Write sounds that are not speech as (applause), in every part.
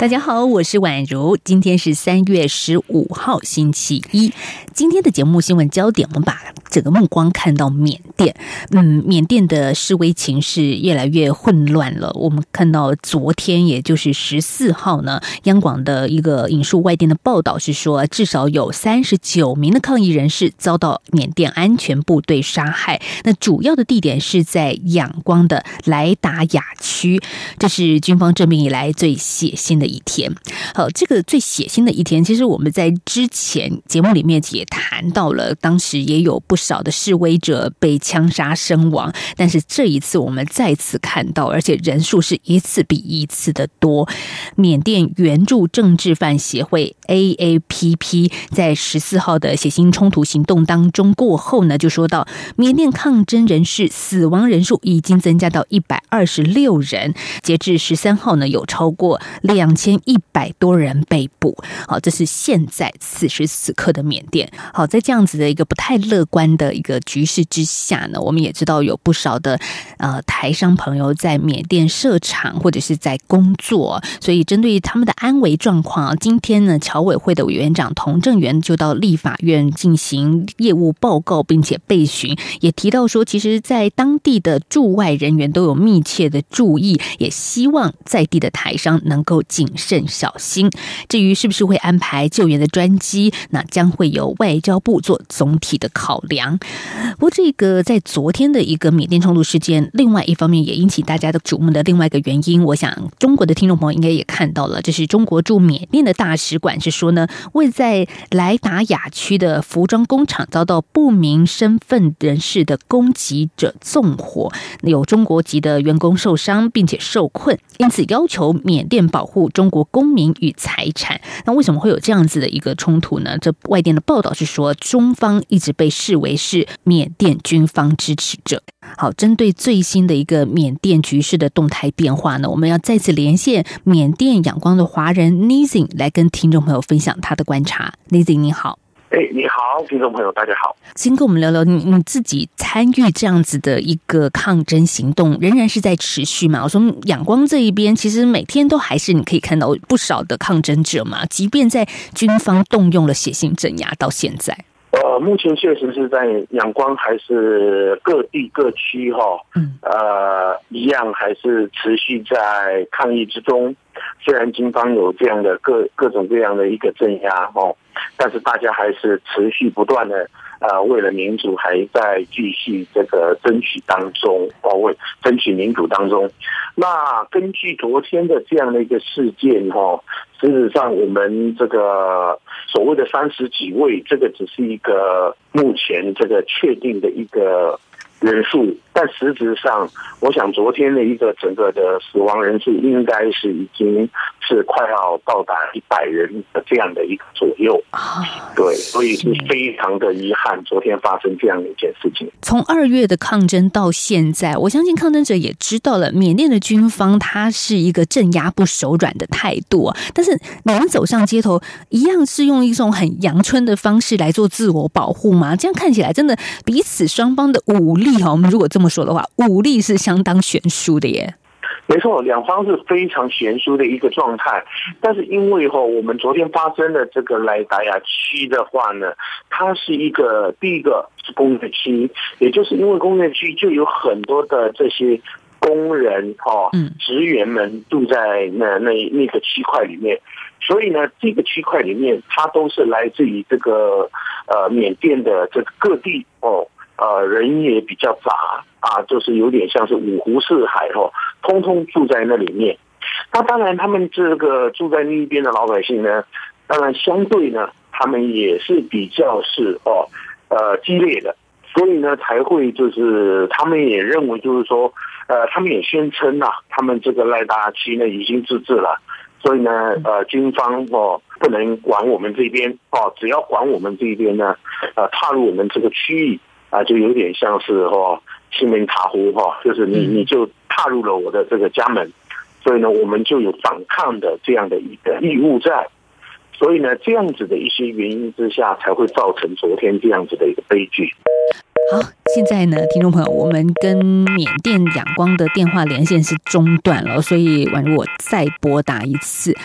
大家好，我是宛如，今天是三月十五号，星期一。今天的节目新闻焦点，我们把整个目光看到缅甸。嗯，缅甸的示威情势越来越混乱了。我们看到昨天，也就是十四号呢，央广的一个引述外电的报道是说，至少有三十九名的抗议人士遭到缅甸安全部队杀害。那主要的地点是在仰光的莱达雅区，这是军方政变以来最血腥的一天。好，这个最血腥的一天，其实我们在之前节目里面也谈到了，当时也有不少的示威者被枪杀身亡，但是这一次我们再次看到，而且人数是一次比一次的多。缅甸援助政治犯协会 AAPP 在十四号的血腥冲突行动当中过后呢，就说到缅甸抗争人士死亡人数已经增加到一百二十六人，截至十三号呢，有超过两千一百多人被捕。好，这是现在此时此刻的缅甸。好，在这样子的一个不太乐观的一个局势之下呢，我们也知道有不少的呃台商朋友在缅甸设厂或者是在工作，所以针对他们的安危状况，今天呢，侨委会的委员长童正源就到立法院进行业务报告，并且备询，也提到说，其实，在当地的驻外人员都有密切的注意，也希望在地的台商能够谨慎小心。至于是不是会安排救援的专机，那将会由外。交部做总体的考量。不过，这个在昨天的一个缅甸冲突事件，另外一方面也引起大家的瞩目的另外一个原因，我想中国的听众朋友应该也看到了，这是中国驻缅甸的大使馆是说呢，为在莱达亚区的服装工厂遭到不明身份人士的攻击者纵火，有中国籍的员工受伤并且受困，因此要求缅甸保护中国公民与财产。那为什么会有这样子的一个冲突呢？这外电的报道。是说，中方一直被视为是缅甸军方支持者。好，针对最新的一个缅甸局势的动态变化呢，我们要再次连线缅甸仰光的华人 Nizi 来跟听众朋友分享他的观察。Nizi 你好，哎，你好，听众朋友大家好，先跟我们聊聊你你自己参与这样子的一个抗争行动，仍然是在持续嘛？我说仰光这一边，其实每天都还是你可以看到不少的抗争者嘛，即便在军方动用了血腥镇压到现在。呃，目前确实是在阳光，还是各地各区哈，呃，一样还是持续在抗议之中。虽然军方有这样的各各种各样的一个镇压哦，但是大家还是持续不断的。啊，为了民主，还在继续这个争取当中，保卫争取民主当中。那根据昨天的这样的一个事件，哈，事实上，我们这个所谓的三十几位，这个只是一个目前这个确定的一个人数。但实质上，我想昨天的一个整个的死亡人数应该是已经是快要到达一百人的这样的一个左右。啊对，所以是非常的遗憾，昨天发生这样的一件事情。从二月的抗争到现在，我相信抗争者也知道了，缅甸的军方他是一个镇压不手软的态度啊。但是你们走上街头，一样是用一种很阳春的方式来做自我保护吗？这样看起来，真的彼此双方的武力哈，我们如果这么。说的话，武力是相当悬殊的耶。没错，两方是非常悬殊的一个状态。但是因为哈，我们昨天发生的这个莱达亚区的话呢，它是一个第一个是工业区，也就是因为工业区就有很多的这些工人哈，职员们住在那那那个区块里面，所以呢，这个区块里面它都是来自于这个呃缅甸的这个各地哦。呃，人也比较杂啊，就是有点像是五湖四海哦，通通住在那里面。那当然，他们这个住在那边的老百姓呢，当然相对呢，他们也是比较是哦，呃，激烈的，所以呢，才会就是他们也认为就是说，呃，他们也宣称呐，他们这个赖达区呢已经自治了，所以呢，呃，军方哦不能管我们这边哦，只要管我们这边呢，呃，踏入我们这个区域。啊，就有点像是哈，西门塔湖哈，就是你你就踏入了我的这个家门，所以呢，我们就有反抗的这样的一个义务在。所以呢，这样子的一些原因之下，才会造成昨天这样子的一个悲剧。好，现在呢，听众朋友，我们跟缅甸仰光的电话连线是中断了，所以宛如我再拨打一次。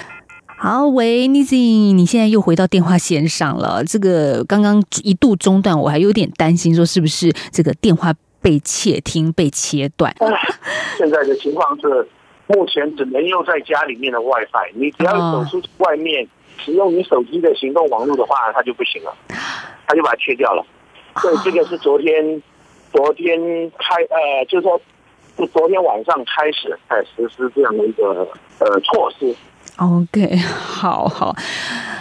好，喂，Nizi，你现在又回到电话线上了。这个刚刚一度中断，我还有点担心，说是不是这个电话被窃听、被切断？(laughs) 现在的情况是，目前只能用在家里面的 WiFi，你只要走出外面。哦使用你手机的行动网络的话，它就不行了，(sighs) 它就把它切掉了。对这个是昨天，昨天开呃，就是说，是昨天晚上开始在实施这样的一个呃措施。OK，好好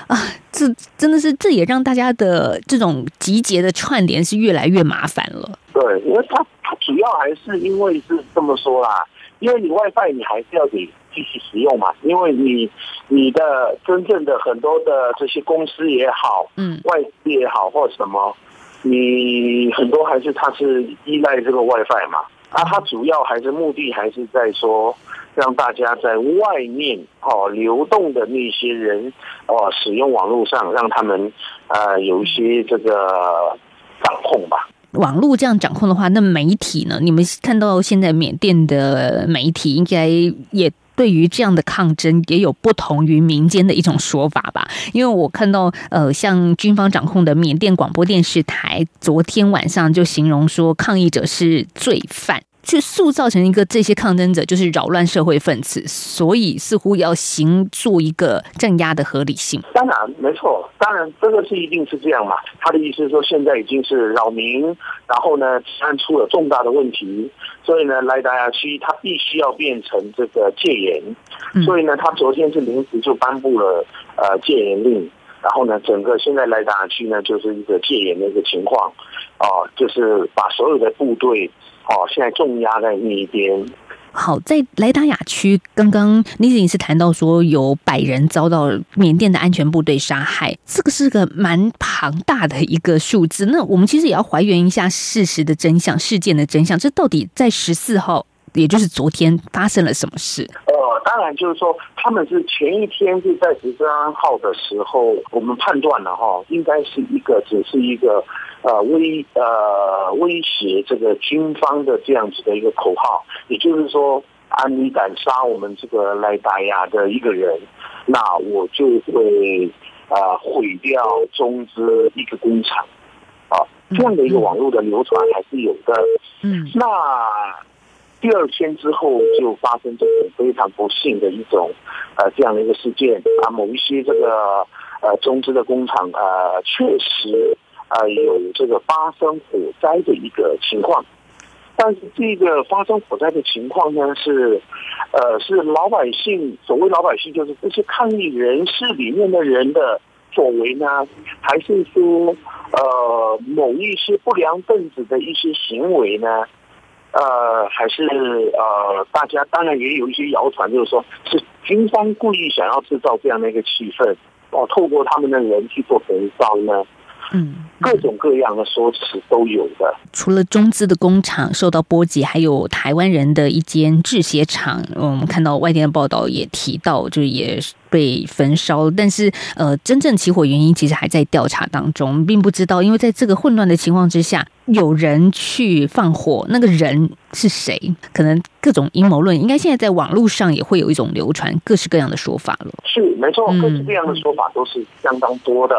啊，这真的是这也让大家的这种集结的串联是越来越麻烦了。对，因为它它主要还是因为是这么说啦，因为你 WiFi 你还是要得。继续使用嘛，因为你你的真正的很多的这些公司也好，嗯，外资也好或什么，你很多还是它是依赖这个 WiFi 嘛，啊，它主要还是目的还是在说让大家在外面哦流动的那些人哦使用网络上，让他们呃有一些这个掌控吧。网络这样掌控的话，那媒体呢？你们看到现在缅甸的媒体应该也。对于这样的抗争，也有不同于民间的一种说法吧。因为我看到，呃，像军方掌控的缅甸广播电视台，昨天晚上就形容说，抗议者是罪犯。去塑造成一个这些抗争者就是扰乱社会分子，所以似乎要行做一个镇压的合理性。当然没错，当然这个是一定是这样嘛。他的意思是说，现在已经是扰民，然后呢，治安出了重大的问题，所以呢，莱达亚区他必须要变成这个戒严，所以呢，他昨天是临时就颁布了呃戒严令，然后呢，整个现在莱达亚区呢就是一个戒严的一个情况，哦、呃，就是把所有的部队。哦，现在重压在那一边。好，在莱达雅区，刚刚你已经是谈到说有百人遭到缅甸的安全部队杀害，这个是个蛮庞大的一个数字。那我们其实也要还原一下事实的真相，事件的真相。这到底在十四号，也就是昨天发生了什么事？呃，当然就是说，他们是前一天是在十三号的时候，我们判断了哈，应该是一个，只是一个。呃威呃威胁这个军方的这样子的一个口号，也就是说，啊你敢杀我们这个莱达亚的一个人，那我就会啊毁掉中资一个工厂，啊这样的一个网络的流传还是有的。嗯，那第二天之后就发生这种非常不幸的一种呃这样的一个事件啊，某一些这个呃中资的工厂呃确实。啊，有这个发生火灾的一个情况，但是这个发生火灾的情况呢，是，呃，是老百姓，所谓老百姓就是这些抗议人士里面的人的作为呢，还是说，呃，某一些不良分子的一些行为呢？呃，还是呃，大家当然也有一些谣传，就是说是军方故意想要制造这样的一个气氛，哦，透过他们的人去做焚烧呢？嗯，各种各样的说辞都有的。除了中资的工厂受到波及，还有台湾人的一间制鞋厂，我们看到外电的报道也提到，就也被焚烧。但是，呃，真正起火原因其实还在调查当中，并不知道。因为在这个混乱的情况之下，有人去放火，那个人是谁？可能各种阴谋论，应该现在在网络上也会有一种流传各式各样的说法了。是，没错，各式各样的说法都是相当多的。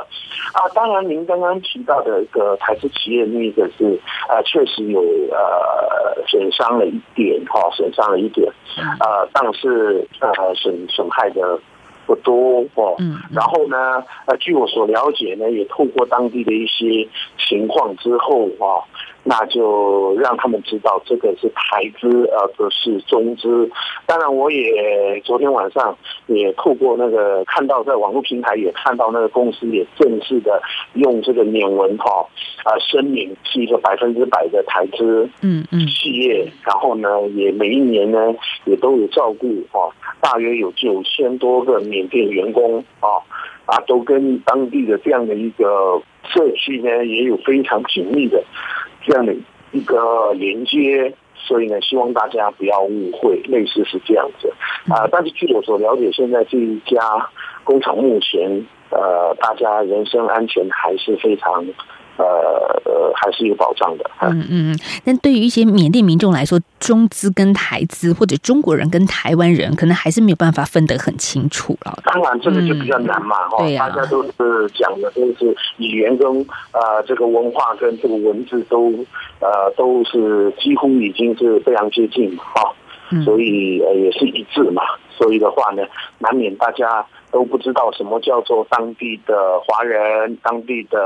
啊，当然，您刚刚提到的一个台资企业，那个是呃，确实有呃损伤了一点哈，损伤了一点，呃，但是呃损损害的不多哦。嗯。然后呢，呃，据我所了解呢，也透过当地的一些情况之后哈。那就让他们知道这个是台资，而不是中资。当然，我也昨天晚上也透过那个看到在网络平台也看到那个公司也正式的用这个缅文哈啊声明是一个百分之百的台资嗯嗯企业，然后呢也每一年呢也都有照顾哈，大约有九千多个缅甸员工啊啊都跟当地的这样的一个社区呢也有非常紧密的。这样的一个连接，所以呢，希望大家不要误会，类似是这样子啊。但是据我所了解，现在这一家工厂目前呃，大家人身安全还是非常。呃呃，还是有保障的。嗯嗯，但对于一些缅甸民众来说，中资跟台资，或者中国人跟台湾人，可能还是没有办法分得很清楚了。当然，这个就比较难嘛，哈、嗯。对呀、啊，大家都是讲的都是语言跟呃这个文化跟这个文字都呃都是几乎已经是非常接近嘛，哈。所以呃也是一致嘛。所以的话呢，难免大家都不知道什么叫做当地的华人，当地的。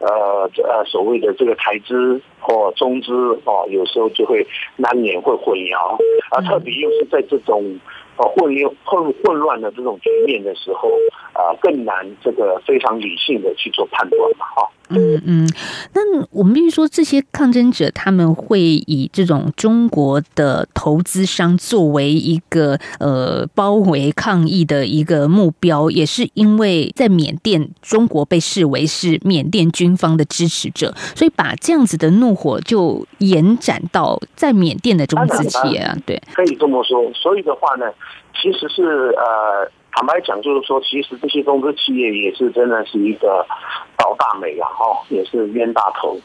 呃呃，所谓的这个台资或中资哦，有时候就会难免会混淆，啊，特别又是在这种呃混乱混混乱的这种局面的时候，啊，更难这个非常理性的去做判断嘛，哈。嗯嗯，那我们比如说这些抗争者，他们会以这种中国的投资商作为一个呃包围抗议的一个目标，也是因为在缅甸，中国被视为是缅甸军方的支持者，所以把这样子的怒火就延展到在缅甸的中资企业啊，对，可以这么说。所以的话呢，其实是呃。坦白讲，就是说，其实这些中资企业也是真的是一个倒大霉啊，哈，也是冤大头。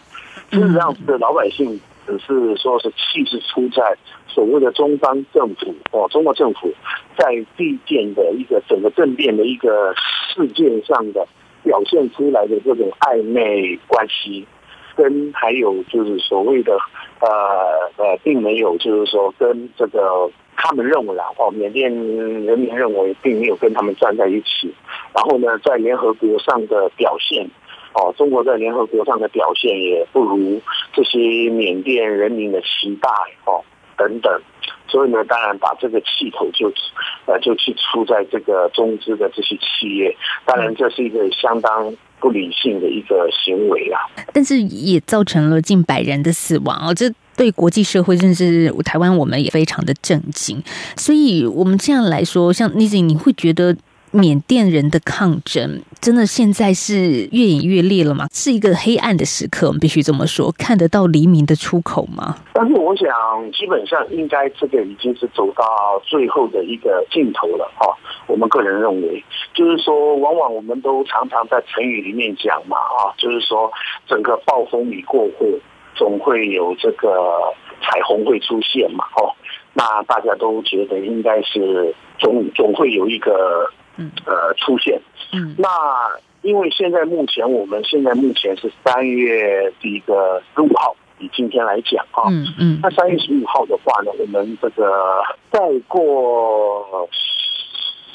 事实上，是老百姓只是说是气是出在所谓的中方政府哦，中国政府在地建的一个整个政变的一个事件上的表现出来的这种暧昧关系，跟还有就是所谓的呃呃，并没有就是说跟这个。他们认为啊，哦，缅甸人民认为并没有跟他们站在一起，然后呢，在联合国上的表现，哦，中国在联合国上的表现也不如这些缅甸人民的期待，哦，等等，所以呢，当然把这个气头就，呃，就去出在这个中资的这些企业，当然这是一个相当不理性的一个行为啦，但是也造成了近百人的死亡啊，这。对国际社会，甚至台湾，我们也非常的震惊。所以，我们这样来说，像妮子，你会觉得缅甸人的抗争真的现在是越演越烈了吗？是一个黑暗的时刻，我们必须这么说，看得到黎明的出口吗？但是，我想，基本上应该这个已经是走到最后的一个尽头了。哈，我们个人认为，就是说，往往我们都常常在成语里面讲嘛，啊，就是说，整个暴风雨过后。总会有这个彩虹会出现嘛？哦，那大家都觉得应该是总总会有一个呃出现。嗯，那因为现在目前我们现在目前是三月第一个十五号，以今天来讲哈，嗯嗯，那三月十五号的话呢，我们这个再过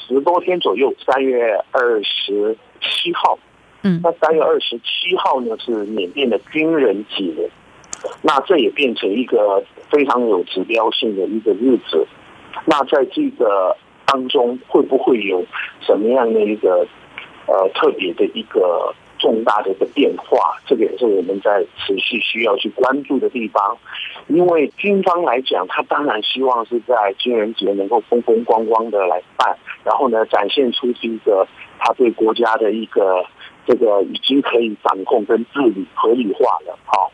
十多天左右，三月二十七号，嗯，那三月二十七号呢是缅甸的军人节。那这也变成一个非常有指标性的一个日子。那在这个当中，会不会有什么样的一个呃特别的一个重大的一个变化？这个也是我们在持续需要去关注的地方。因为军方来讲，他当然希望是在军人节能够风风光光的来办，然后呢，展现出这个他对国家的一个这个已经可以掌控跟治理合理化了，好。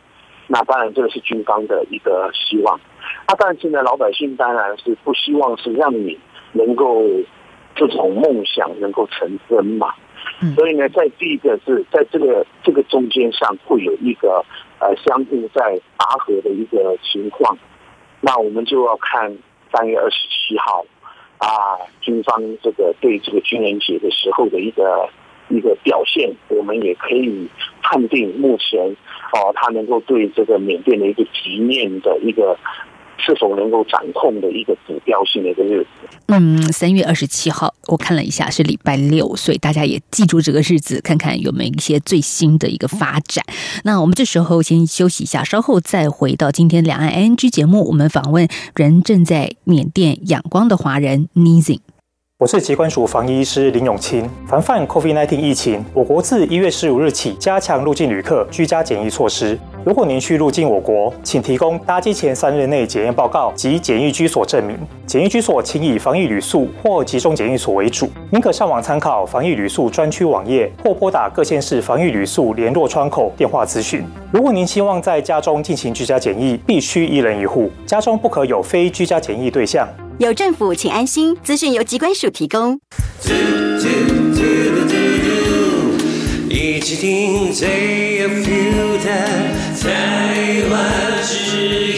那当然，这个是军方的一个希望。那但是呢，老百姓当然是不希望是让你能够这种梦想能够成真嘛。所以呢，在第一个是在这个这个中间上会有一个呃相互在拔河的一个情况。那我们就要看三月二十七号啊，军方这个对这个军人节的时候的一个。一个表现，我们也可以判定目前哦，他能够对这个缅甸的一个局面的一个是否能够掌控的一个指标性的一个日子。嗯，三月二十七号，我看了一下是礼拜六，所以大家也记住这个日子，看看有没有一些最新的一个发展。那我们这时候先休息一下，稍后再回到今天两岸 ING 节目，我们访问人正在缅甸仰光的华人 Nizin。我是疾管署防疫医师林永清。防范 COVID-19 疫情，我国自一月十五日起加强入境旅客居家检疫措施。如果您需入境我国，请提供搭机前三日内检验报告及检疫居所证明。检疫居所请以防疫旅宿或集中检疫所为主。您可上网参考防疫旅宿专区网页，或拨打各县市防疫旅宿联络窗口电话咨询。如果您希望在家中进行居家检疫，必须一人一户，家中不可有非居家检疫对象。有政府，请安心。资讯由机关署提供。一起听最有 feel 的台湾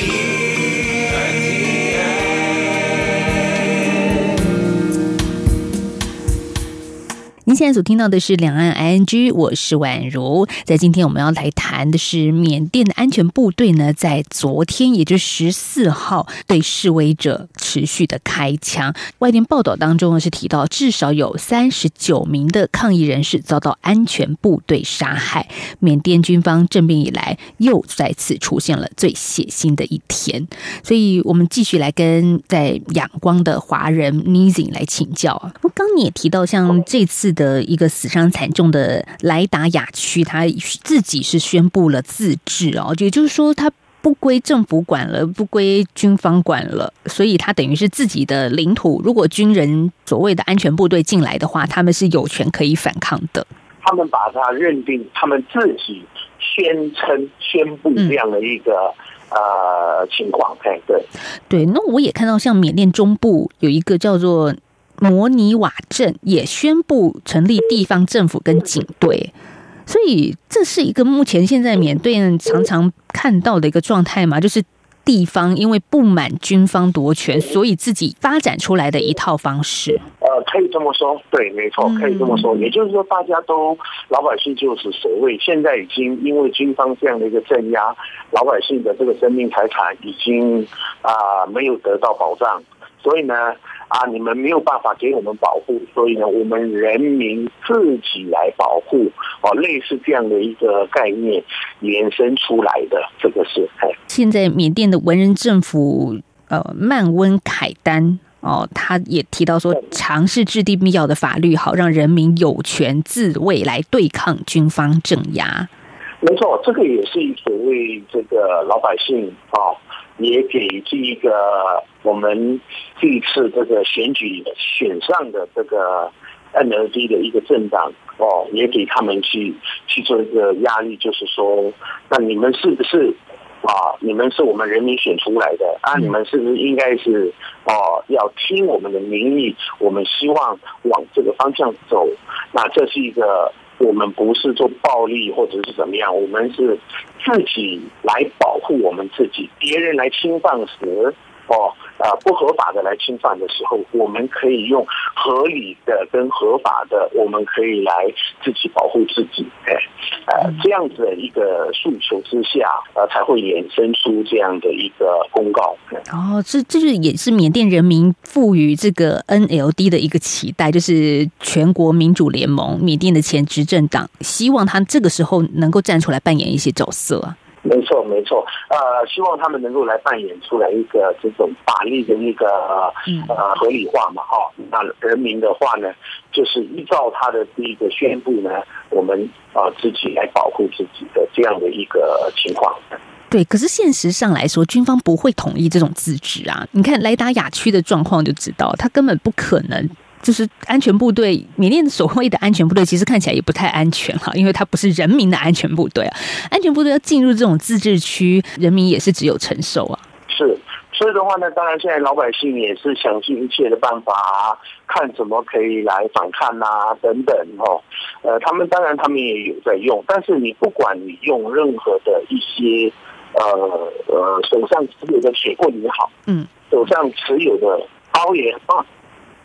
现在所听到的是两岸 ING，我是宛如。在今天我们要来谈的是缅甸的安全部队呢，在昨天，也就是十四号，对示威者持续的开枪。外电报道当中呢是提到，至少有三十九名的抗议人士遭到安全部队杀害。缅甸军方政变以来，又再次出现了最血腥的一天。所以，我们继续来跟在仰光的华人 Nizing 来请教啊。我刚你也提到，像这次。的一个死伤惨重的莱达雅区，他自己是宣布了自治哦，也就是说，他不归政府管了，不归军方管了，所以他等于是自己的领土。如果军人所谓的安全部队进来的话，他们是有权可以反抗的。他们把他认定，他们自己宣称、宣布这样的一个、嗯、呃情况。哎，对对，那我也看到，像缅甸中部有一个叫做。摩尼瓦镇也宣布成立地方政府跟警队，所以这是一个目前现在缅甸常常看到的一个状态嘛，就是地方因为不满军方夺权，所以自己发展出来的一套方式。呃，可以这么说，对，没错，可以这么说。也就是说，大家都老百姓就是所谓现在已经因为军方这样的一个镇压，老百姓的这个生命财产已经啊、呃、没有得到保障，所以呢。啊！你们没有办法给我们保护，所以呢，我们人民自己来保护哦，类似这样的一个概念延伸出来的，这个是。现在缅甸的文人政府呃曼温凯丹哦，他也提到说，尝试制定必要的法律，好让人民有权自卫来对抗军方镇压。没错，这个也是所谓这个老百姓啊。哦也给这一个我们这一次这个选举选上的这个 NLD 的一个政党哦，也给他们去去做一个压力，就是说，那你们是不是啊？你们是我们人民选出来的啊？你们是不是应该是哦，要听我们的民意？我们希望往这个方向走。那这是一个。我们不是做暴力或者是怎么样，我们是自己来保护我们自己，别人来侵犯时，哦。啊，不合法的来侵犯的时候，我们可以用合理的跟合法的，我们可以来自己保护自己。哎，呃，这样子的一个诉求之下，呃，才会衍生出这样的一个公告。哦，这这就是也是缅甸人民赋予这个 NLD 的一个期待，就是全国民主联盟，缅甸的前执政党，希望他这个时候能够站出来扮演一些角色。没错，没错，呃，希望他们能够来扮演出来一个这种法律的一个呃合理化嘛，哈、哦。那人民的话呢，就是依照他的第一个宣布呢，我们啊、呃、自己来保护自己的这样的一个情况。对，可是现实上来说，军方不会同意这种自治啊。你看莱达亚区的状况就知道，他根本不可能。就是安全部队，缅甸所谓的安全部队，其实看起来也不太安全哈，因为它不是人民的安全部队啊。安全部队要进入这种自治区，人民也是只有承受啊。是，所以的话呢，当然现在老百姓也是想尽一切的办法，看怎么可以来反抗啊等等哦。呃，他们当然他们也有在用，但是你不管你用任何的一些呃呃手上持有的铁棍也好，嗯，手上持有的刀也好，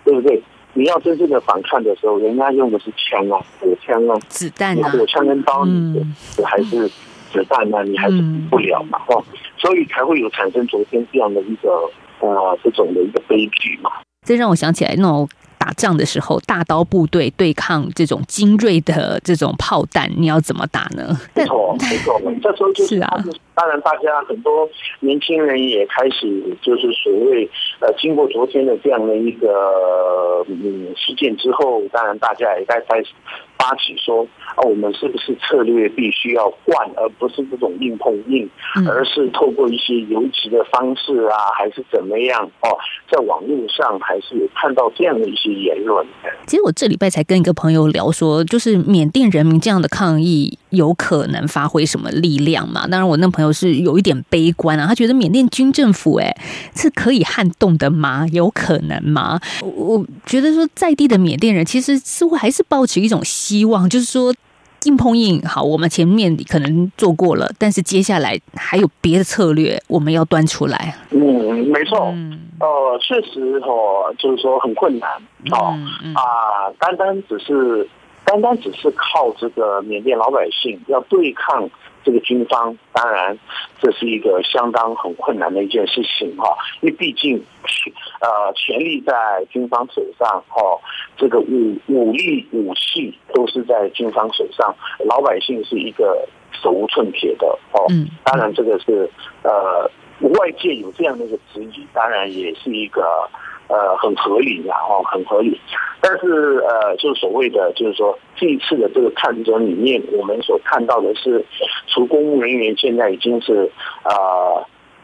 对不对？你要真正的反抗的时候，人家用的是枪啊，火枪啊，子弹啊，火枪跟刀，嗯，还是子弹啊，你还是比不了嘛，哦，所以才会有产生昨天这样的一个呃这种的一个悲剧嘛。这让我想起来那种。打仗的时候，大刀部队对抗这种精锐的这种炮弹，你要怎么打呢？没错，没错，(laughs) 这时候就是啊，当然大家很多年轻人也开始就是所谓呃，经过昨天的这样的一个嗯事件之后，当然大家也在开始。发起说啊，我们是不是策略必须要换，而不是这种硬碰硬，而是透过一些游击的方式啊，还是怎么样？哦，在网络上还是有看到这样的一些言论。其实我这礼拜才跟一个朋友聊说，就是缅甸人民这样的抗议有可能发挥什么力量嘛？当然，我那朋友是有一点悲观啊，他觉得缅甸军政府哎是可以撼动的吗？有可能吗？我觉得说在地的缅甸人其实似乎还是抱持一种。希望就是说，硬碰硬好，我们前面可能做过了，但是接下来还有别的策略，我们要端出来。嗯，没错，嗯、呃，确实哦，就是说很困难哦，嗯嗯、啊，单单只是单单只是靠这个缅甸老百姓要对抗。这个军方当然，这是一个相当很困难的一件事情哈，因为毕竟，呃，权力在军方手上哦，这个武武力武器都是在军方手上，老百姓是一个手无寸铁的哦。嗯当然，这个是呃，外界有这样的一个质疑，当然也是一个。呃，很合理的哦，很合理。但是呃，就是所谓的，就是说这一次的这个探侦里面，我们所看到的是，除公务人员现在已经是啊、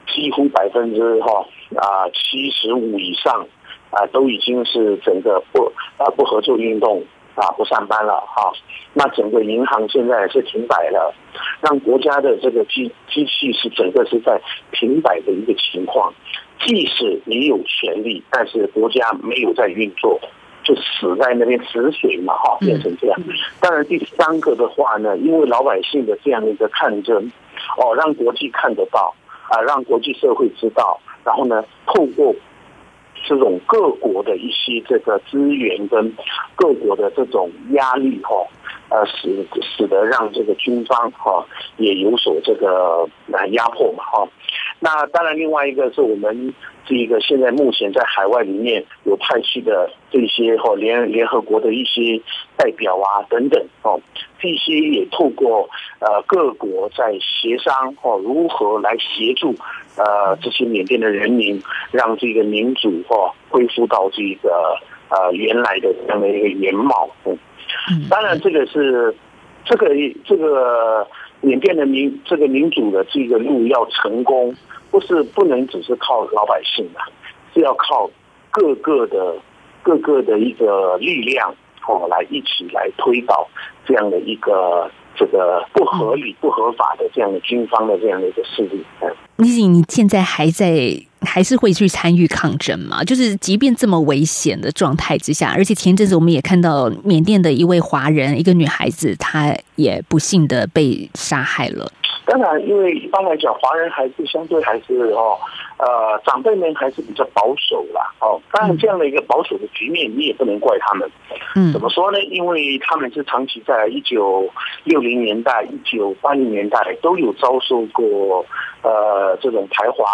几乎百分之哈啊七十五以上啊、都已经是整个不啊、呃、不合作运动啊不上班了哈。那整个银行现在是停摆了，让国家的这个机机器是整个是在停摆的一个情况。即使你有权利，但是国家没有在运作，就死在那边死水嘛，哈，变成这样。当然，第三个的话呢，因为老百姓的这样的一个抗争，哦，让国际看得到，啊，让国际社会知道，然后呢，透过这种各国的一些这个资源跟各国的这种压力，哈。呃，使使得让这个军方哈也有所这个呃压迫嘛哈。那当然，另外一个是我们这个现在目前在海外里面有派系的这些哈联联合国的一些代表啊等等哦，这些也透过呃各国在协商哦如何来协助呃这些缅甸的人民，让这个民主哦恢复到这个呃原来的这样的一个原貌。嗯当然，这个是这个这个缅甸的民这个民主的这个路要成功，不是不能只是靠老百姓的，是要靠各个的各个的一个力量哦，来一起来推导这样的一个这个不合理、不合法的这样的军方的这样的一个势力。嗯你你现在还在？还是会去参与抗争吗？就是即便这么危险的状态之下，而且前阵子我们也看到缅甸的一位华人，一个女孩子，她也不幸的被杀害了。当然，因为一般来讲，华人还是相对还是哦，呃，长辈们还是比较保守啦。哦，当然这样的一个保守的局面，你也不能怪他们。嗯，怎么说呢？因为他们是长期在一九六零年代、一九八零年代都有遭受过呃这种排华。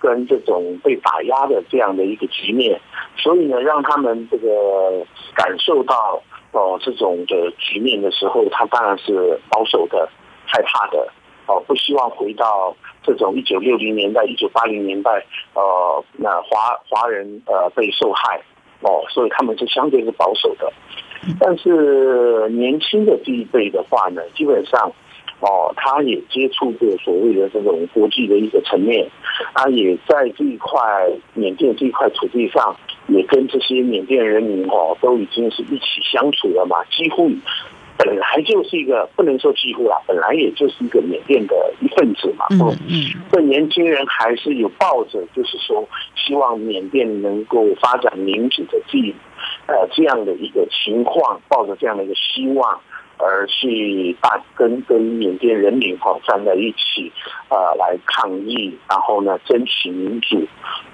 跟这种被打压的这样的一个局面，所以呢，让他们这个感受到哦这种的局面的时候，他当然是保守的、害怕的哦，不希望回到这种一九六零年代、一九八零年代，呃，那华华人呃被受害哦，所以他们是相对是保守的。但是年轻的这一辈的话呢，基本上。哦，他也接触过所谓的这种国际的一个层面，他也在这一块缅甸这一块土地上，也跟这些缅甸人民哦都已经是一起相处了嘛，几乎本来就是一个不能说几乎啦，本来也就是一个缅甸的一份子嘛。嗯嗯，这年轻人还是有抱着，就是说希望缅甸能够发展民主的这呃这样的一个情况，抱着这样的一个希望。而去大跟跟缅甸人民哈站在一起，啊，来抗议，然后呢争取民主，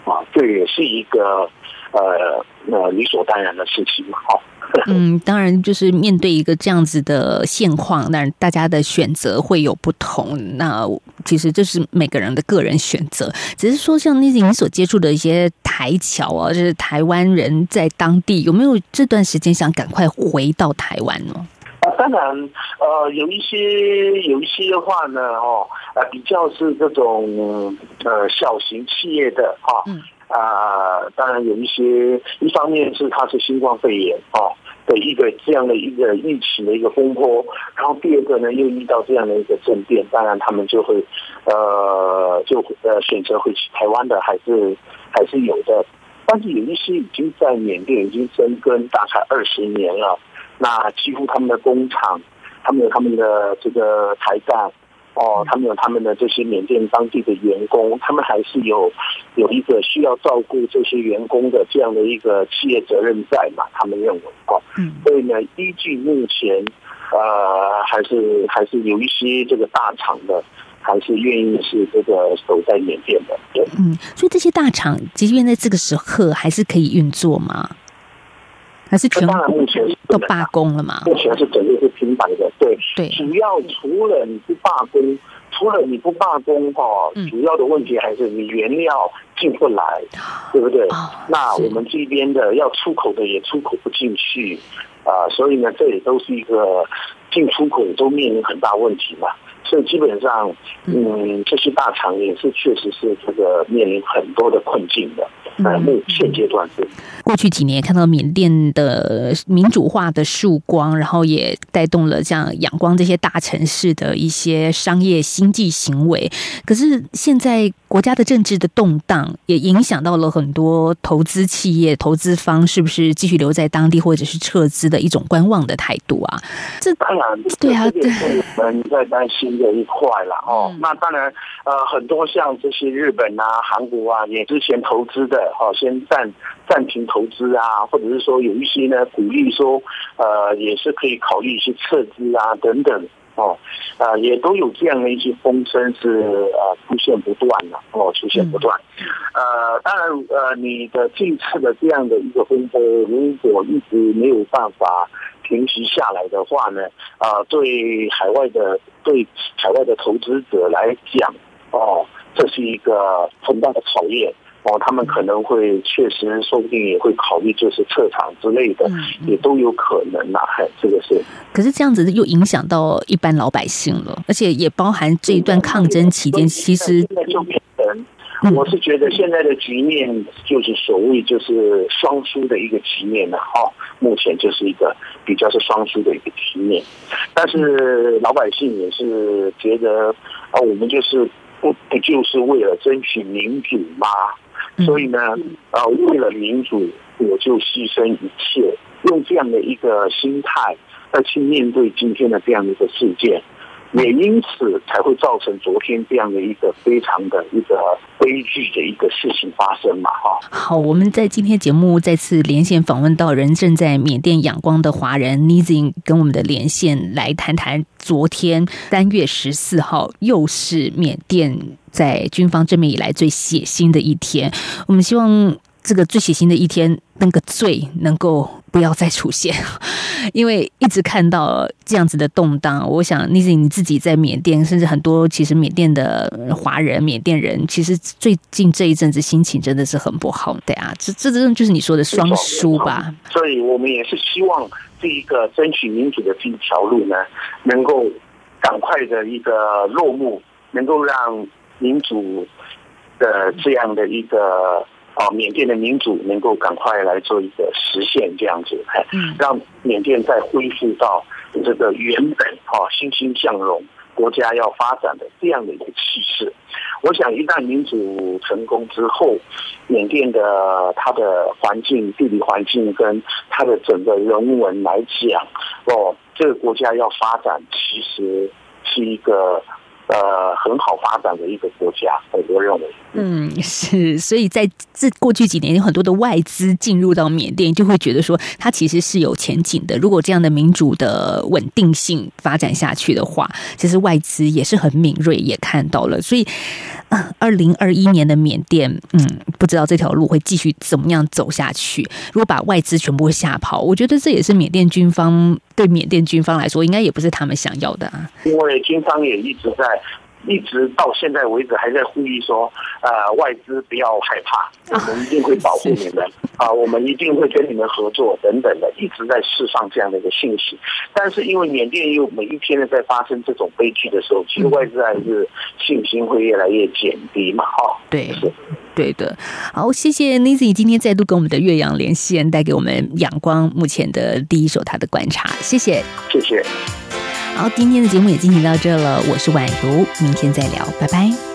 啊，这也是一个呃呃理所当然的事情嘛，哈。(laughs) 嗯，当然就是面对一个这样子的现况，那大家的选择会有不同。那其实这是每个人的个人选择。只是说，像那些你所接触的一些台侨啊，就是台湾人在当地有没有这段时间想赶快回到台湾呢？啊，当然，呃，有一些有一些的话呢，哦，呃，比较是这种呃小型企业的哈，啊、呃，当然有一些，一方面是它是新冠肺炎哦。的一个这样的一个疫情的一个风波，然后第二个呢，又遇到这样的一个政变，当然他们就会，呃，就呃选择回去台湾的还是还是有的，但是有一些已经在缅甸已经生根大概二十年了，那几乎他们的工厂，他们有他们的这个台干。哦，他们有他们的这些缅甸当地的员工，他们还是有有一个需要照顾这些员工的这样的一个企业责任在嘛？他们认为哦，嗯，所以呢，依据目前，呃，还是还是有一些这个大厂的，还是愿意是这个守在缅甸的，对，嗯，所以这些大厂即便在这个时刻还是可以运作吗？还是全当然目前都罢工了嘛？目前是整个是停摆的，对对。主要除了你不罢工，除了你不罢工哈，主要的问题还是你原料进不来，对不对？那我们这边的要出口的也出口不进去啊，所以呢，这也都是一个进出口都面临很大问题嘛。所以基本上，嗯，这些大厂也是确实是这个面临很多的困境的。呃，目现阶段是。过去几年看到缅甸的民主化的曙光，然后也带动了像仰光这些大城市的一些商业经济行为。可是现在国家的政治的动荡，也影响到了很多投资企业、投资方是不是继续留在当地，或者是撤资的一种观望的态度啊？这当然，对啊，对，我们在担心的一块了哦。那当然，呃，很多像这些日本啊、韩国啊，也之前投资的。好，先暂暂停投资啊，或者是说有一些呢，鼓励说，呃，也是可以考虑一些撤资啊，等等，哦，啊，也都有这样的一些风声是呃出现不断的，哦，出现不断，呃，当然，呃，你的这次的这样的一个风波，如果一直没有办法平息下来的话呢，啊，对海外的对海外的投资者来讲，哦，这是一个很大的考验。哦，他们可能会确实，说不定也会考虑就是撤场之类的，也都有可能呐。嗨，这个是。可是这样子又影响到一般老百姓了，而且也包含这一段抗争期间，其实现在就变成，我是觉得现在的局面就是所谓就是双输的一个局面了。哈，目前就是一个比较是双输的一个局面，但是老百姓也是觉得啊，我们就是不不就是为了争取民主吗？所以呢，呃，为了民主，我就牺牲一切，用这样的一个心态再去面对今天的这样的一个事件，也因此才会造成昨天这样的一个非常的一个悲剧的一个事情发生嘛，哈。好，我们在今天节目再次连线访问到人正在缅甸仰光的华人 n i z i n 跟我们的连线来谈谈昨天三月十四号又是缅甸。在军方正面以来最血腥的一天，我们希望这个最血腥的一天，那个罪能够不要再出现，(laughs) 因为一直看到这样子的动荡。我想，妮子你自己在缅甸，甚至很多其实缅甸的华人、缅甸人，其实最近这一阵子心情真的是很不好，对啊，这这真的就是你说的双输吧？所以我们也是希望这一个争取民主的这一条路呢，能够赶快的一个落幕，能够让。民主的这样的一个啊，缅甸的民主能够赶快来做一个实现，这样子，哎，让缅甸再恢复到这个原本啊欣欣向荣国家要发展的这样的一个气势。我想，一旦民主成功之后，缅甸的它的环境、地理环境跟它的整个人文来讲，哦，这个国家要发展，其实是一个。呃，很好发展的一个国家，我认为。嗯，是，所以在这过去几年，有很多的外资进入到缅甸，就会觉得说，它其实是有前景的。如果这样的民主的稳定性发展下去的话，其实外资也是很敏锐，也看到了。所以，二零二一年的缅甸，嗯，不知道这条路会继续怎么样走下去。如果把外资全部吓跑，我觉得这也是缅甸军方对缅甸军方来说，应该也不是他们想要的啊。因为军方也一直在。一直到现在为止还在呼吁说，呃，外资不要害怕，我们一定会保护你们 (laughs) 啊，我们一定会跟你们合作等等的，一直在释放这样的一个信息。但是因为缅甸又每一天的在发生这种悲剧的时候，其实外资还是信心会越来越减低嘛，哈。对，是，对的。好，谢谢 Nizi 今天再度跟我们的岳阳连线，带给我们仰光目前的第一手他的观察，谢谢，谢谢。好，今天的节目也进行到这了，我是宛如，明天再聊，拜拜。